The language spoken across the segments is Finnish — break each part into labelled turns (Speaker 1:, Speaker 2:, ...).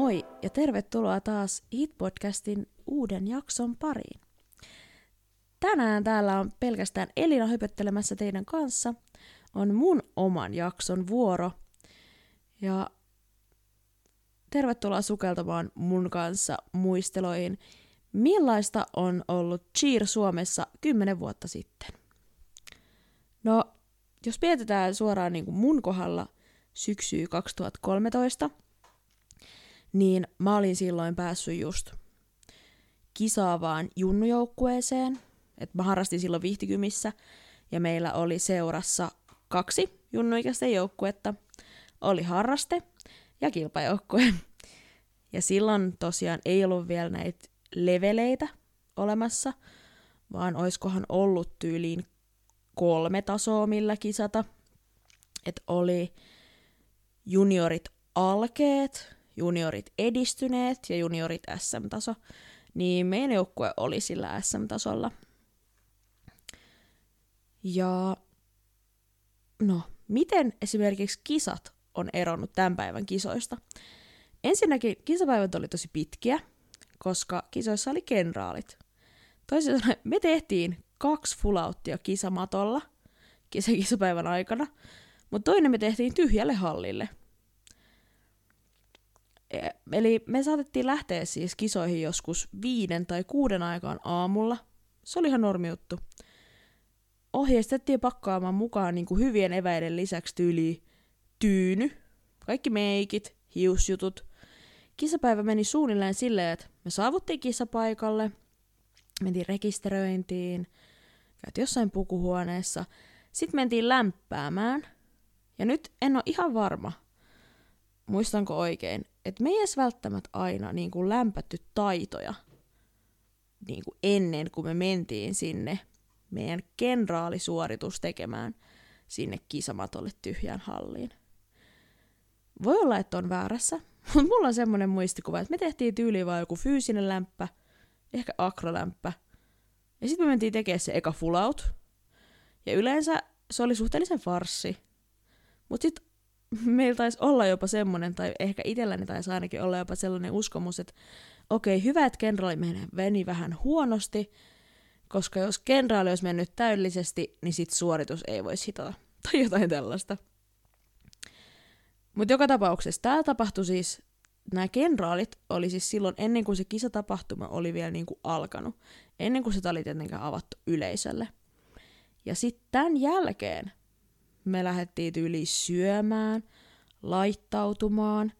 Speaker 1: Moi ja tervetuloa taas Hit-podcastin uuden jakson pariin. Tänään täällä on pelkästään Elina hypöttelemässä teidän kanssa. On mun oman jakson vuoro. Ja tervetuloa sukeltamaan mun kanssa muisteloihin, millaista on ollut cheer Suomessa 10 vuotta sitten. No, jos mietitään suoraan niin kuin mun kohdalla syksyä 2013, niin mä olin silloin päässyt just kisaavaan junnujoukkueeseen. Et mä harrastin silloin vihtikymissä ja meillä oli seurassa kaksi junnuikäisten joukkuetta. Oli harraste ja kilpajoukkue. Ja silloin tosiaan ei ollut vielä näitä leveleitä olemassa, vaan oiskohan ollut tyyliin kolme tasoa, millä kisata. Et oli juniorit alkeet, juniorit edistyneet ja juniorit SM-taso, niin meidän joukkue oli sillä SM-tasolla. Ja no, miten esimerkiksi kisat on eronnut tämän päivän kisoista? Ensinnäkin kisapäivät oli tosi pitkiä, koska kisoissa oli kenraalit. Toisin sanoen me tehtiin kaksi fullauttia kisamatolla kisapäivän aikana, mutta toinen me tehtiin tyhjälle hallille – eli me saatettiin lähteä siis kisoihin joskus viiden tai kuuden aikaan aamulla. Se oli ihan normiuttu. Ohjeistettiin pakkaamaan mukaan niin kuin hyvien eväiden lisäksi tyyli tyyny, kaikki meikit, hiusjutut. Kisapäivä meni suunnilleen silleen, että me saavuttiin kisapaikalle, mentiin rekisteröintiin, käytiin jossain pukuhuoneessa, sitten mentiin lämpäämään. Ja nyt en ole ihan varma, muistanko oikein, että me ei edes välttämättä aina niin kuin lämpätty taitoja niin kuin ennen kuin me mentiin sinne meidän kenraalisuoritus tekemään sinne kisamatolle tyhjään halliin. Voi olla, että on väärässä, mutta mulla on semmoinen muistikuva, että me tehtiin tyyliin vaan joku fyysinen lämpä, ehkä akrolämpä, ja sitten me mentiin tekemään se eka full out. Ja yleensä se oli suhteellisen farssi. Mutta sitten meillä taisi olla jopa semmoinen, tai ehkä itselläni taisi ainakin olla jopa sellainen uskomus, että okei, okay, hyvä, että kenraali meni vähän huonosti, koska jos kenraali olisi mennyt täydellisesti, niin sit suoritus ei voisi hitata. Tai jotain tällaista. Mutta joka tapauksessa tämä tapahtui siis, nämä kenraalit oli siis silloin ennen kuin se kisatapahtuma oli vielä niinku alkanut. Ennen kuin se oli tietenkään avattu yleisölle. Ja sitten tämän jälkeen me lähdettiin yli syömään, laittautumaan,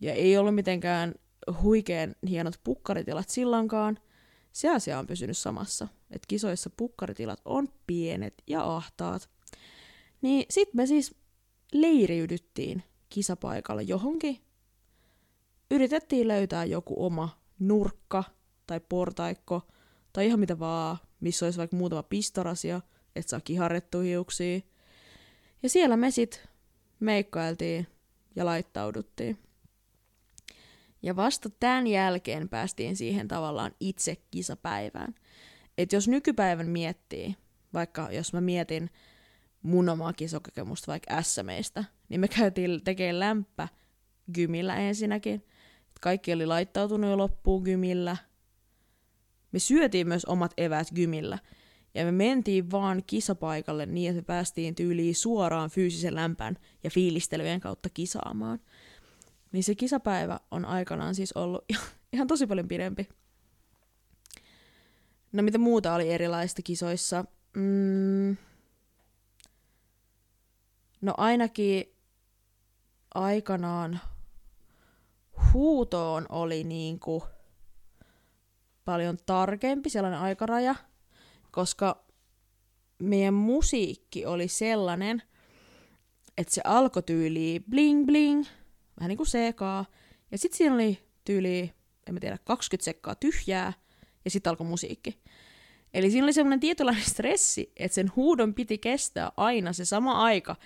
Speaker 1: ja ei ollut mitenkään huikean hienot pukkaritilat sillankaan. Se asia on pysynyt samassa, että kisoissa pukkaritilat on pienet ja ahtaat. Niin sit me siis leiriydyttiin kisapaikalla johonkin. Yritettiin löytää joku oma nurkka tai portaikko tai ihan mitä vaan, missä olisi vaikka muutama pistorasia, että saa kiharrettua hiuksia. Ja siellä me sit meikkailtiin ja laittauduttiin. Ja vasta tämän jälkeen päästiin siihen tavallaan itse kisapäivään. Et jos nykypäivän miettii, vaikka jos mä mietin mun omaa kisokokemusta vaikka SMEistä, niin me käytiin tekemään lämpä gymillä ensinnäkin. Kaikki oli laittautunut jo loppuun gymillä. Me syötiin myös omat eväät gymillä. Ja me mentiin vaan kisapaikalle niin, että me päästiin tyyliin suoraan fyysisen lämpän ja fiilistelyjen kautta kisaamaan. Niin se kisapäivä on aikanaan siis ollut ihan tosi paljon pidempi. No mitä muuta oli erilaista kisoissa? Mm. No ainakin aikanaan huutoon oli niinku paljon tarkempi sellainen aikaraja – koska meidän musiikki oli sellainen, että se alkoi tyyliin bling bling, vähän niin kuin CK, ja sitten siinä oli tyyli, en mä tiedä, 20 sekkaa tyhjää, ja sitten alkoi musiikki. Eli siinä oli semmoinen tietynlainen stressi, että sen huudon piti kestää aina se sama aika.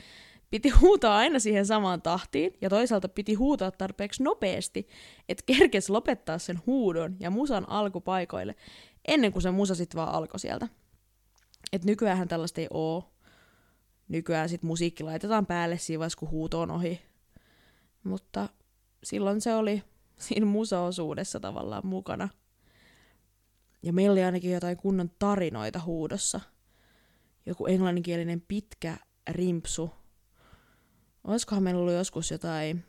Speaker 1: Piti huutaa aina siihen samaan tahtiin, ja toisaalta piti huutaa tarpeeksi nopeasti, että kerkes lopettaa sen huudon ja musan alkupaikoille ennen kuin se musa sitten vaan alkoi sieltä. Et nykyään tällaista ei oo. Nykyään sit musiikki laitetaan päälle siinä vaiheessa, kun huuto on ohi. Mutta silloin se oli siinä musaosuudessa tavallaan mukana. Ja meillä oli ainakin jotain kunnon tarinoita huudossa. Joku englanninkielinen pitkä rimpsu. Olisikohan meillä ollut joskus jotain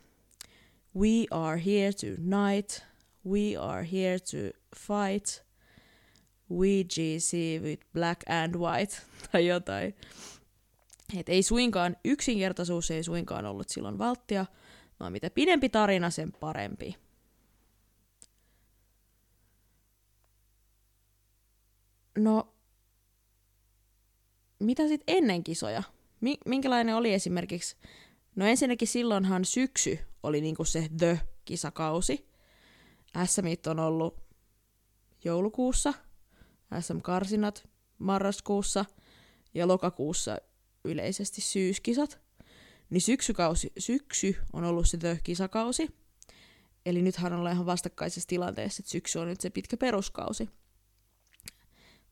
Speaker 1: We are here tonight. We are here to fight. VGC with black and white. Tai jotain. Et ei suinkaan, yksinkertaisuus ei suinkaan ollut silloin valttia, vaan mitä pidempi tarina, sen parempi. No, mitä sitten ennen kisoja? Minkälainen oli esimerkiksi? No ensinnäkin silloinhan syksy oli niinku se the-kisakausi. SM on ollut joulukuussa, SM-karsinat marraskuussa ja lokakuussa yleisesti syyskisat. Niin syksykausi, syksy on ollut se the-kisakausi. Eli nythän ollaan ihan vastakkaisessa tilanteessa, että syksy on nyt se pitkä peruskausi.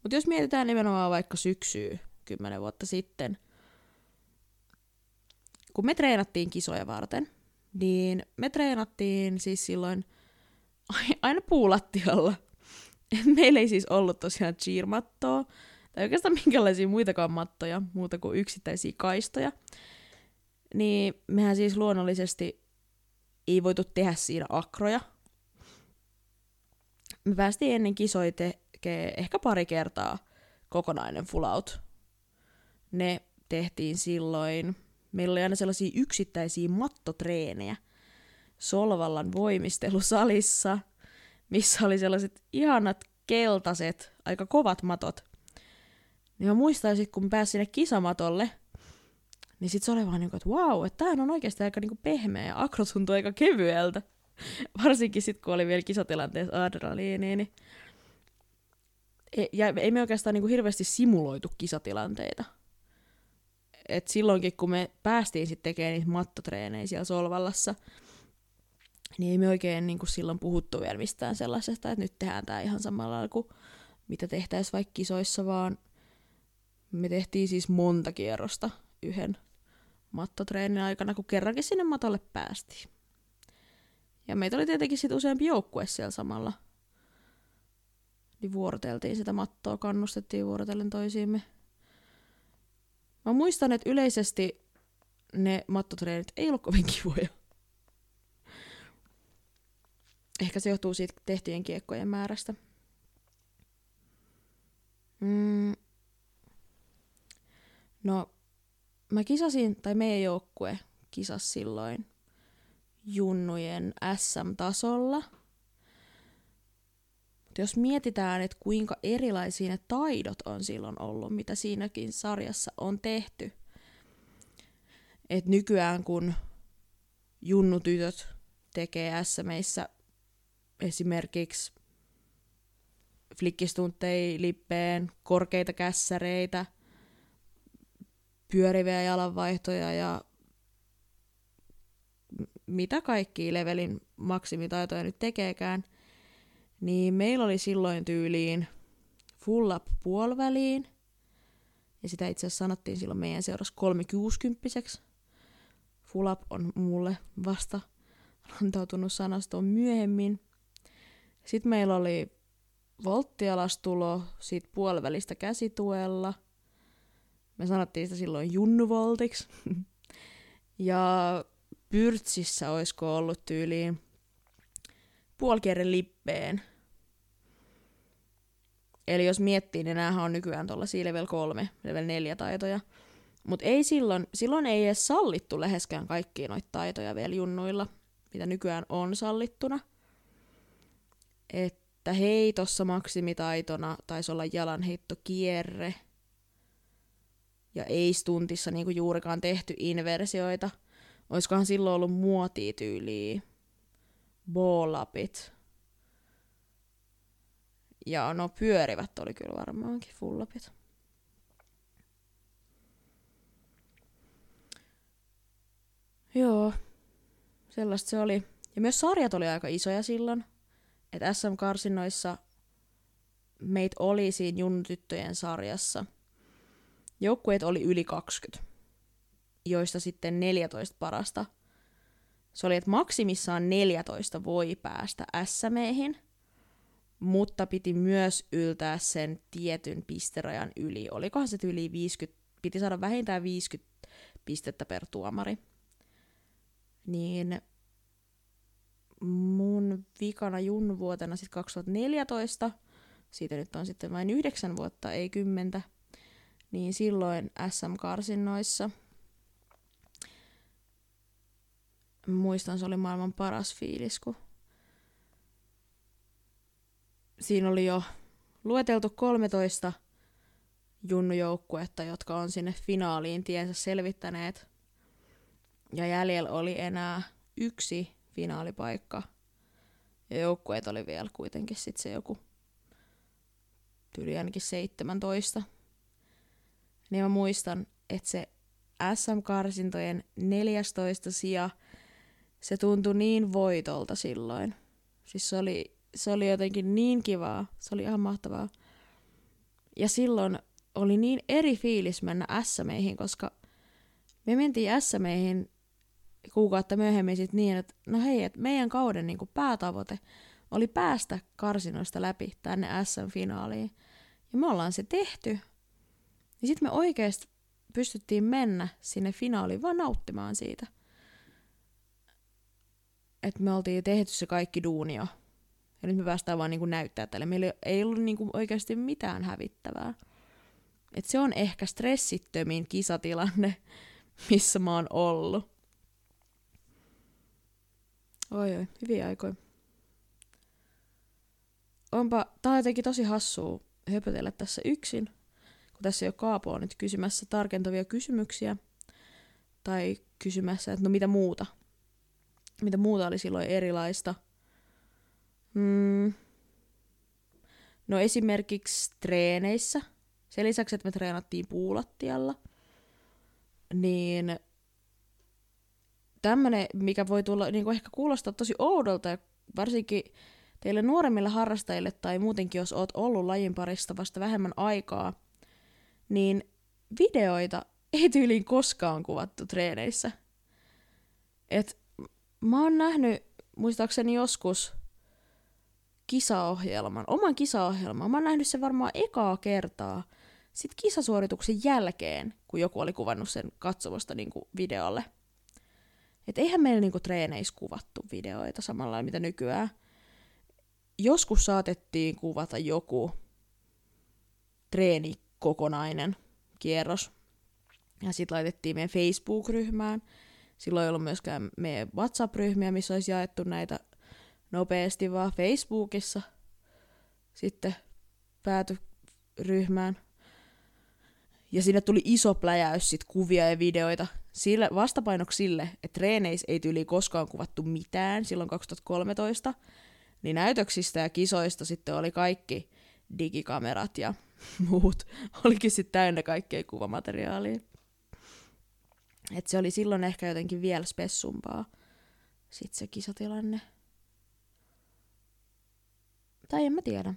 Speaker 1: Mutta jos mietitään nimenomaan vaikka syksyä kymmenen vuotta sitten, kun me treenattiin kisoja varten, niin me treenattiin siis silloin aina puulattialla. Meillä ei siis ollut tosiaan cheermattoa, tai oikeastaan minkälaisia muitakaan mattoja, muuta kuin yksittäisiä kaistoja. Niin mehän siis luonnollisesti ei voitu tehdä siinä akroja. Me päästiin ennen kisoja tekee ehkä pari kertaa kokonainen full out. Ne tehtiin silloin, meillä oli aina sellaisia yksittäisiä mattotreenejä Solvallan voimistelusalissa, missä oli sellaiset ihanat keltaiset, aika kovat matot. Niin mä muistaisin, kun pääsin sinne kisamatolle, niin sit se oli vaan niinku, että wow, että tää on oikeasti aika niinku pehmeä ja akro tuntuu aika kevyeltä. Varsinkin sit, kun oli vielä kisatilanteessa adrenaliini, niin E, ja ei me oikeastaan niin kuin hirveästi simuloitu kisatilanteita. Et silloinkin, kun me päästiin sitten tekemään niitä mattotreenejä siellä Solvallassa, niin ei me oikein niin kuin silloin puhuttu vielä mistään sellaisesta, että nyt tehdään tämä ihan samalla lailla kuin mitä tehtäisiin vaikka kisoissa, vaan me tehtiin siis monta kierrosta yhden mattotreenin aikana, kun kerrankin sinne matolle päästiin. Ja meitä oli tietenkin sitten useampi joukkue siellä samalla – niin vuoroteltiin sitä mattoa, kannustettiin vuorotellen toisiimme. Mä muistan, että yleisesti ne mattotreenit ei ollut kovin kivoja. Ehkä se johtuu siitä tehtyjen kiekkojen määrästä. Mm. No, mä kisasin, tai meidän joukkue kisas silloin junnujen SM-tasolla – mutta jos mietitään, että kuinka erilaisia ne taidot on silloin ollut, mitä siinäkin sarjassa on tehty. että nykyään kun junnutytöt tekee SMeissä esimerkiksi flikkistuntteja lippeen, korkeita kässäreitä, pyöriviä jalanvaihtoja ja mitä kaikki levelin maksimitaitoja nyt tekeekään – niin meillä oli silloin tyyliin full up puoliväliin. Ja sitä itse asiassa sanottiin silloin meidän seurassa kolmikyuskymppiseksi. Full up on mulle vasta rantautunut sanastoon myöhemmin. Sitten meillä oli volttialastulo siitä puolivälistä käsituella. Me sanottiin sitä silloin junnuvoltiksi. ja pyrtsissä olisiko ollut tyyliin puolikierren lippeen. Eli jos miettii, niin näähän on nykyään tuollaisia level 3, level 4 taitoja. Mutta ei silloin, silloin ei edes sallittu läheskään kaikkia noita taitoja vielä junnuilla, mitä nykyään on sallittuna. Että heitossa maksimitaitona taisi olla jalanheittokierre. Ja ei stuntissa niinku juurikaan tehty inversioita. Olisikohan silloin ollut muotityyliä ballapit. Ja no pyörivät oli kyllä varmaankin fullapit. Joo, sellaista se oli. Ja myös sarjat oli aika isoja silloin. Että SM-karsinoissa meitä oli siinä junnutyttöjen sarjassa. Joukkueet oli yli 20, joista sitten 14 parasta se oli, että maksimissaan 14 voi päästä SMEihin, mutta piti myös yltää sen tietyn pisterajan yli. Olikohan se yli 50, piti saada vähintään 50 pistettä per tuomari. Niin vikana junnuvuotena sitten 2014, siitä nyt on sitten vain yhdeksän vuotta, ei kymmentä, niin silloin SM-karsinnoissa – muistan, se oli maailman paras fiilis, kun siinä oli jo lueteltu 13 junnujoukkuetta, jotka on sinne finaaliin tiensä selvittäneet. Ja jäljellä oli enää yksi finaalipaikka. Ja joukkueet oli vielä kuitenkin sitten se joku tyyli ainakin 17. Niin mä muistan, että se SM-karsintojen 14 sija – se tuntui niin voitolta silloin. Siis se oli, se oli jotenkin niin kivaa. Se oli ihan mahtavaa. Ja silloin oli niin eri fiilis mennä SMEihin, koska me mentiin SMEihin kuukautta myöhemmin sit niin, että no hei, että meidän kauden niin kuin päätavoite oli päästä karsinoista läpi tänne SM-finaaliin. Ja me ollaan se tehty. Niin sitten me oikeasti pystyttiin mennä sinne finaaliin vaan nauttimaan siitä että me oltiin tehty se kaikki duunio. Ja nyt me päästään vaan niinku näyttää tälle. Meillä ei ollut niinku oikeasti mitään hävittävää. Et se on ehkä stressittömin kisatilanne, missä mä oon ollut. Oi oi, hyviä aikoja. Onpa, tää on jotenkin tosi hassua höpötellä tässä yksin, kun tässä ei ole Kaapoa nyt kysymässä tarkentavia kysymyksiä. Tai kysymässä, että no mitä muuta mitä muuta oli silloin erilaista. Mm. No esimerkiksi treeneissä. Sen lisäksi, että me treenattiin puulattialla, niin tämmöinen, mikä voi tulla, niin kuin ehkä kuulostaa tosi oudolta, ja varsinkin teille nuoremmille harrastajille tai muutenkin, jos oot ollut lajin parista vasta vähemmän aikaa, niin videoita ei tyyliin koskaan kuvattu treeneissä. Et Mä oon nähnyt, muistaakseni joskus, kisaohjelman, oman kisaohjelman. Mä oon nähnyt sen varmaan ekaa kertaa sit kisasuorituksen jälkeen, kun joku oli kuvannut sen katsomasta niinku videolle. Et eihän meillä niinku treeneissä kuvattu videoita samalla mitä nykyään. Joskus saatettiin kuvata joku treeni kokonainen kierros. Ja sitten laitettiin meidän Facebook-ryhmään – Silloin ei ollut myöskään meidän WhatsApp-ryhmiä, missä olisi jaettu näitä nopeasti, vaan Facebookissa sitten pääty ryhmään. Ja sinne tuli iso pläjäys sit kuvia ja videoita. Sille, vastapainoksi sille, että treeneissä ei tyyli koskaan kuvattu mitään silloin 2013, niin näytöksistä ja kisoista sitten oli kaikki digikamerat ja muut. Olikin sitten täynnä kaikkea kuvamateriaalia. Et se oli silloin ehkä jotenkin vielä spessumpaa, sit se kisatilanne. Tai en mä tiedä.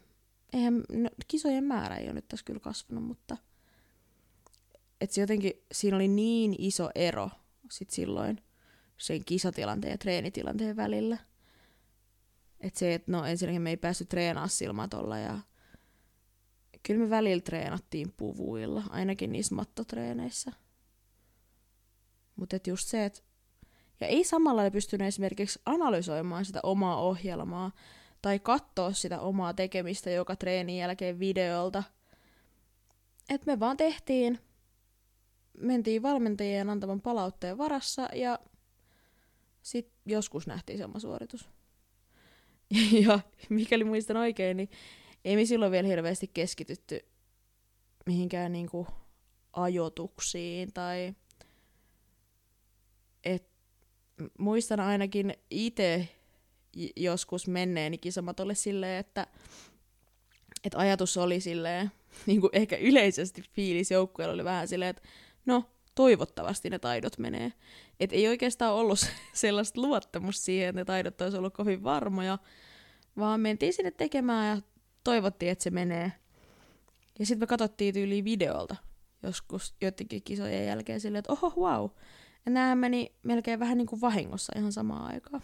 Speaker 1: Eihän, no, kisojen määrä ei ole nyt tässä kyllä kasvanut, mutta et se jotenkin, siinä oli niin iso ero sit silloin sen kisatilanteen ja treenitilanteen välillä. Että se, että no ensinnäkin me ei päästy treenaa silmatolla ja kyllä me välillä treenattiin puvuilla, ainakin niissä mattotreeneissä. Mutta just se, että ja ei samalla pystynyt esimerkiksi analysoimaan sitä omaa ohjelmaa tai katsoa sitä omaa tekemistä joka treenin jälkeen videolta. että me vaan tehtiin, mentiin valmentajien antaman palautteen varassa ja sitten joskus nähtiin sama suoritus. Ja mikäli muistan oikein, niin ei me silloin vielä hirveästi keskitytty mihinkään niinku ajotuksiin tai et muistan ainakin itse joskus menneeni kisamatolle silleen, että, että ajatus oli silleen, niin ehkä yleisesti fiilis joukkueella oli vähän silleen, että no, toivottavasti ne taidot menee. Et ei oikeastaan ollut sellaista luottamusta siihen, että ne taidot olisi ollut kovin varmoja, vaan mentiin sinne tekemään ja toivottiin, että se menee. Ja sitten me katsottiin tyyliin videolta joskus jotenkin kisojen jälkeen silleen, että oho, wow, Ja nämä meni melkein vähän niin kuin vahingossa ihan samaan aikaan.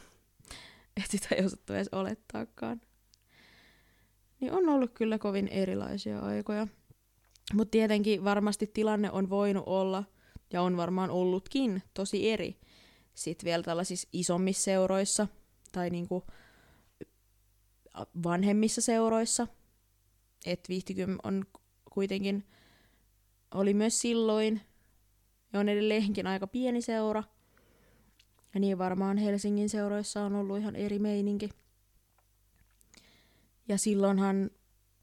Speaker 1: Että sitä ei osattu edes olettaakaan. Niin on ollut kyllä kovin erilaisia aikoja. Mutta tietenkin varmasti tilanne on voinut olla, ja on varmaan ollutkin, tosi eri. Sitten vielä tällaisissa isommissa seuroissa, tai niinku vanhemmissa seuroissa. Et Vihtikym on kuitenkin, oli myös silloin, ja on edelleenkin aika pieni seura. Ja niin varmaan Helsingin seuroissa on ollut ihan eri meininki. Ja silloinhan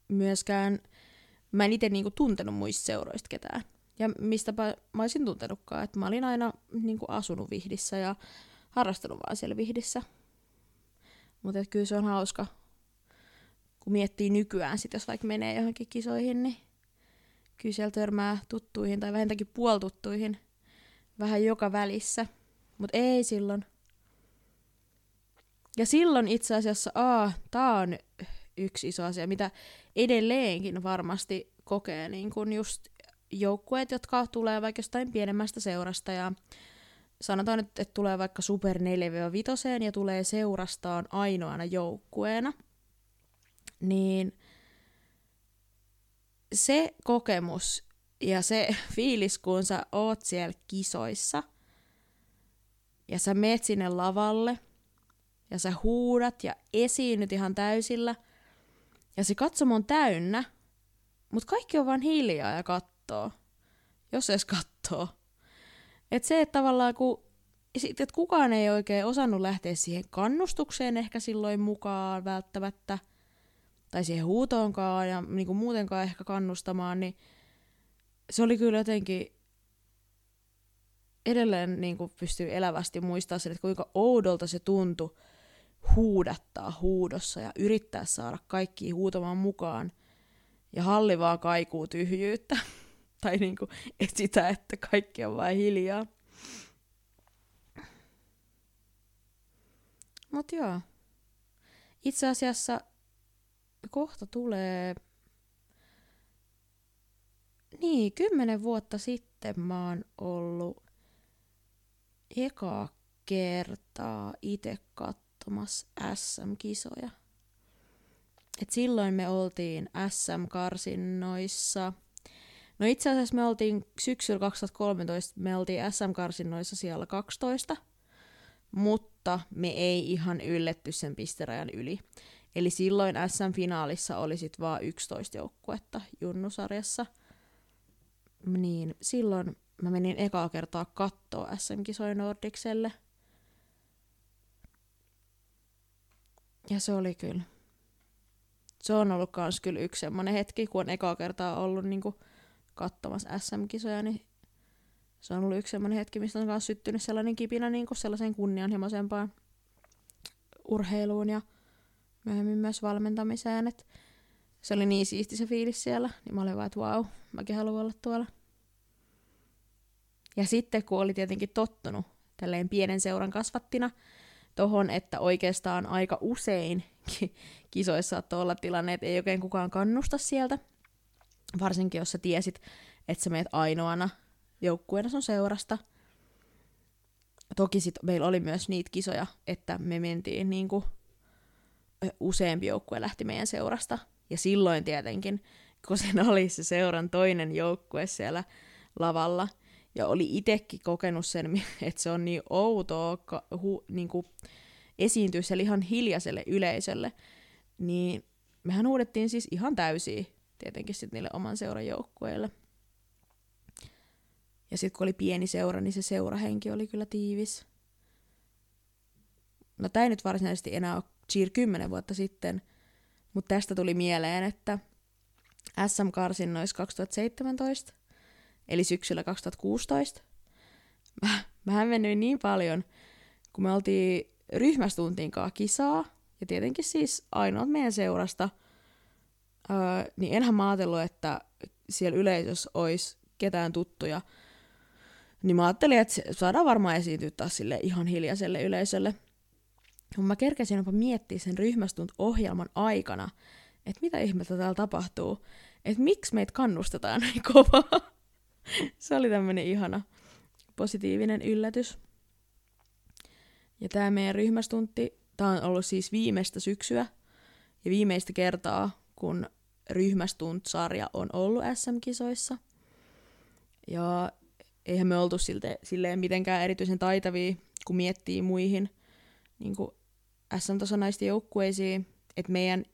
Speaker 1: myöskään, mä en itse niinku tuntenut muista seuroista ketään. Ja mistäpä mä olisin tuntenutkaan, että mä olin aina niinku asunut Vihdissä ja harrastanut vaan siellä Vihdissä. Mutta kyllä se on hauska, kun miettii nykyään sit, jos vaikka menee johonkin kisoihin, niin kyllä siellä törmää tuttuihin tai vähintäänkin puoltuttuihin vähän joka välissä. Mutta ei silloin. Ja silloin itse asiassa, aa, tää on yksi iso asia, mitä edelleenkin varmasti kokee niin kun just joukkueet, jotka tulee vaikka jostain pienemmästä seurasta ja sanotaan nyt, että tulee vaikka Super 4-5 ja tulee seurastaan ainoana joukkueena, niin se kokemus ja se fiilis, kun sä oot siellä kisoissa ja sä meet sinne lavalle ja sä huudat ja esiinnyt ihan täysillä – ja se katsomo on täynnä, mutta kaikki on vaan hiljaa ja kattoo. Jos edes kattoo. Et se, että tavallaan kun sit, et kukaan ei oikein osannut lähteä siihen kannustukseen ehkä silloin mukaan välttämättä, tai siihen huutoonkaan ja niin kuin muutenkaan ehkä kannustamaan, niin se oli kyllä jotenkin edelleen niin kuin pystyy elävästi muistaa sen, että kuinka oudolta se tuntui huudattaa huudossa ja yrittää saada kaikki huutamaan mukaan. Ja halli vaan kaikuu tyhjyyttä. tai niinku, et sitä, että kaikki on vain hiljaa. Mut joo. Itse asiassa kohta tulee... Niin, kymmenen vuotta sitten mä oon ollut ekaa kertaa itse kat katsomassa SM-kisoja. Et silloin me oltiin SM-karsinnoissa. No itse asiassa me oltiin syksyllä 2013, me oltiin SM-karsinnoissa siellä 12, mutta me ei ihan ylletty sen pisterajan yli. Eli silloin SM-finaalissa oli sit vaan 11 joukkuetta junnusarjassa. Niin silloin mä menin ekaa kertaa kattoo SM-kisoja Nordikselle – Ja se oli kyllä. Se on ollut kans kyllä yksi semmoinen hetki, kun on ekaa kertaa ollut niinku katsomassa SM-kisoja, niin se on ollut yksi semmoinen hetki, mistä on myös syttynyt sellainen kipinä niinku sellaiseen kunnianhimoisempaan urheiluun ja myöhemmin myös valmentamiseen. Et se oli niin siisti se fiilis siellä, niin mä olin vaan, että vau, mäkin haluan olla tuolla. Ja sitten kun oli tietenkin tottunut tälleen pienen seuran kasvattina, tohon, että oikeastaan aika usein kisoissa saattaa olla tilanne, että ei oikein kukaan kannusta sieltä. Varsinkin, jos sä tiesit, että sä meet ainoana joukkueena sun seurasta. Toki sit meillä oli myös niitä kisoja, että me mentiin niinku, useampi joukkue lähti meidän seurasta. Ja silloin tietenkin, kun siinä oli se seuran toinen joukkue siellä lavalla – ja oli itsekin kokenut sen, että se on niin outoa ka, hu, niin kuin esiintyä siellä ihan hiljaiselle yleisölle, niin mehän huudettiin siis ihan täysiä tietenkin sitten niille oman seuran joukkueille. Ja sitten kun oli pieni seura, niin se seurahenki oli kyllä tiivis. No tämä ei nyt varsinaisesti enää ole cheer 10 vuotta sitten, mutta tästä tuli mieleen, että SM-karsinnoissa 2017 eli syksyllä 2016. Mä, mä mennyin niin paljon, kun me oltiin ryhmästuntiin kisaa, ja tietenkin siis ainoat meidän seurasta, öö, niin enhän mä ajatellut, että siellä yleisössä olisi ketään tuttuja. Niin mä ajattelin, että saadaan varmaan esiintyä taas sille ihan hiljaiselle yleisölle. Kun mä kerkesin jopa miettiä sen ryhmästunt-ohjelman aikana, että mitä ihmettä täällä tapahtuu, että miksi meitä kannustetaan näin kovaa. Se oli tämmönen ihana positiivinen yllätys. Ja tämä meidän ryhmästunti, tämä on ollut siis viimeistä syksyä ja viimeistä kertaa, kun ryhmästunt-sarja on ollut SM-kisoissa. Ja eihän me oltu siltä, silleen mitenkään erityisen taitavia, kun miettii muihin niin kuin SM-tason naisten joukkueisiin. Että meidän,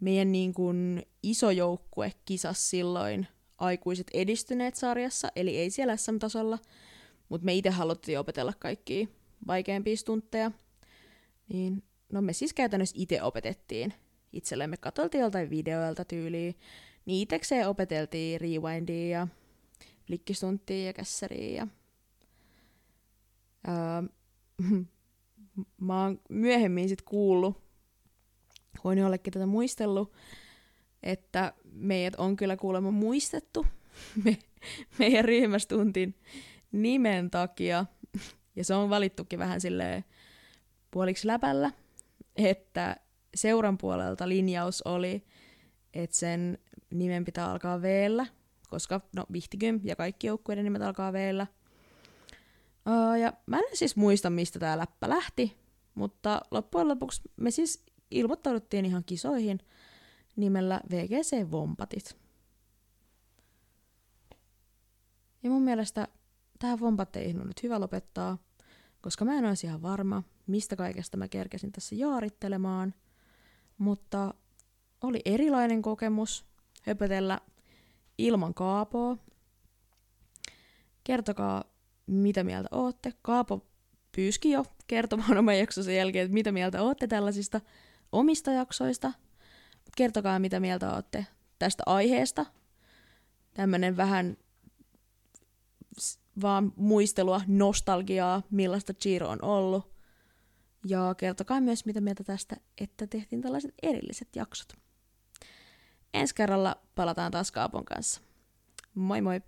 Speaker 1: meidän niin kuin iso joukkue kisas silloin aikuiset edistyneet sarjassa, eli ei siellä SM-tasolla, mutta me itse haluttiin opetella kaikkia vaikeampia stuntteja. Niin, no me siis käytännössä itse opetettiin itsellemme. Katoltiin joltain videoilta tyyliin. Niin itsekseen opeteltiin rewindia ja flikkistunttia ja kässäriä. Ja... Öö, mä oon myöhemmin sit kuullut, voin jollekin tätä muistellut, että meidät on kyllä kuulemma muistettu me, meidän ryhmästuntin nimen takia. Ja se on valittukin vähän silleen puoliksi läpällä, että seuran puolelta linjaus oli, että sen nimen pitää alkaa v koska no Vihtigym ja kaikki joukkueiden nimet alkaa v uh, Ja mä en siis muista, mistä tämä läppä lähti, mutta loppujen lopuksi me siis ilmoittauduttiin ihan kisoihin nimellä VGC Vompatit. Ja mun mielestä tähän Vompatteihin on nyt hyvä lopettaa, koska mä en olisi ihan varma, mistä kaikesta mä kerkesin tässä jaarittelemaan – mutta oli erilainen kokemus höpötellä ilman Kaapoa. Kertokaa, mitä mieltä ootte. Kaapo pyyski jo kertomaan oman jaksonsa jälkeen, että mitä mieltä ootte tällaisista omista jaksoista. Kertokaa, mitä mieltä ootte tästä aiheesta. Tämmönen vähän vaan muistelua, nostalgiaa, millaista Giro on ollut. Ja kertokaa myös, mitä mieltä tästä, että tehtiin tällaiset erilliset jaksot. Ensi kerralla palataan taas Kaapon kanssa. Moi moi!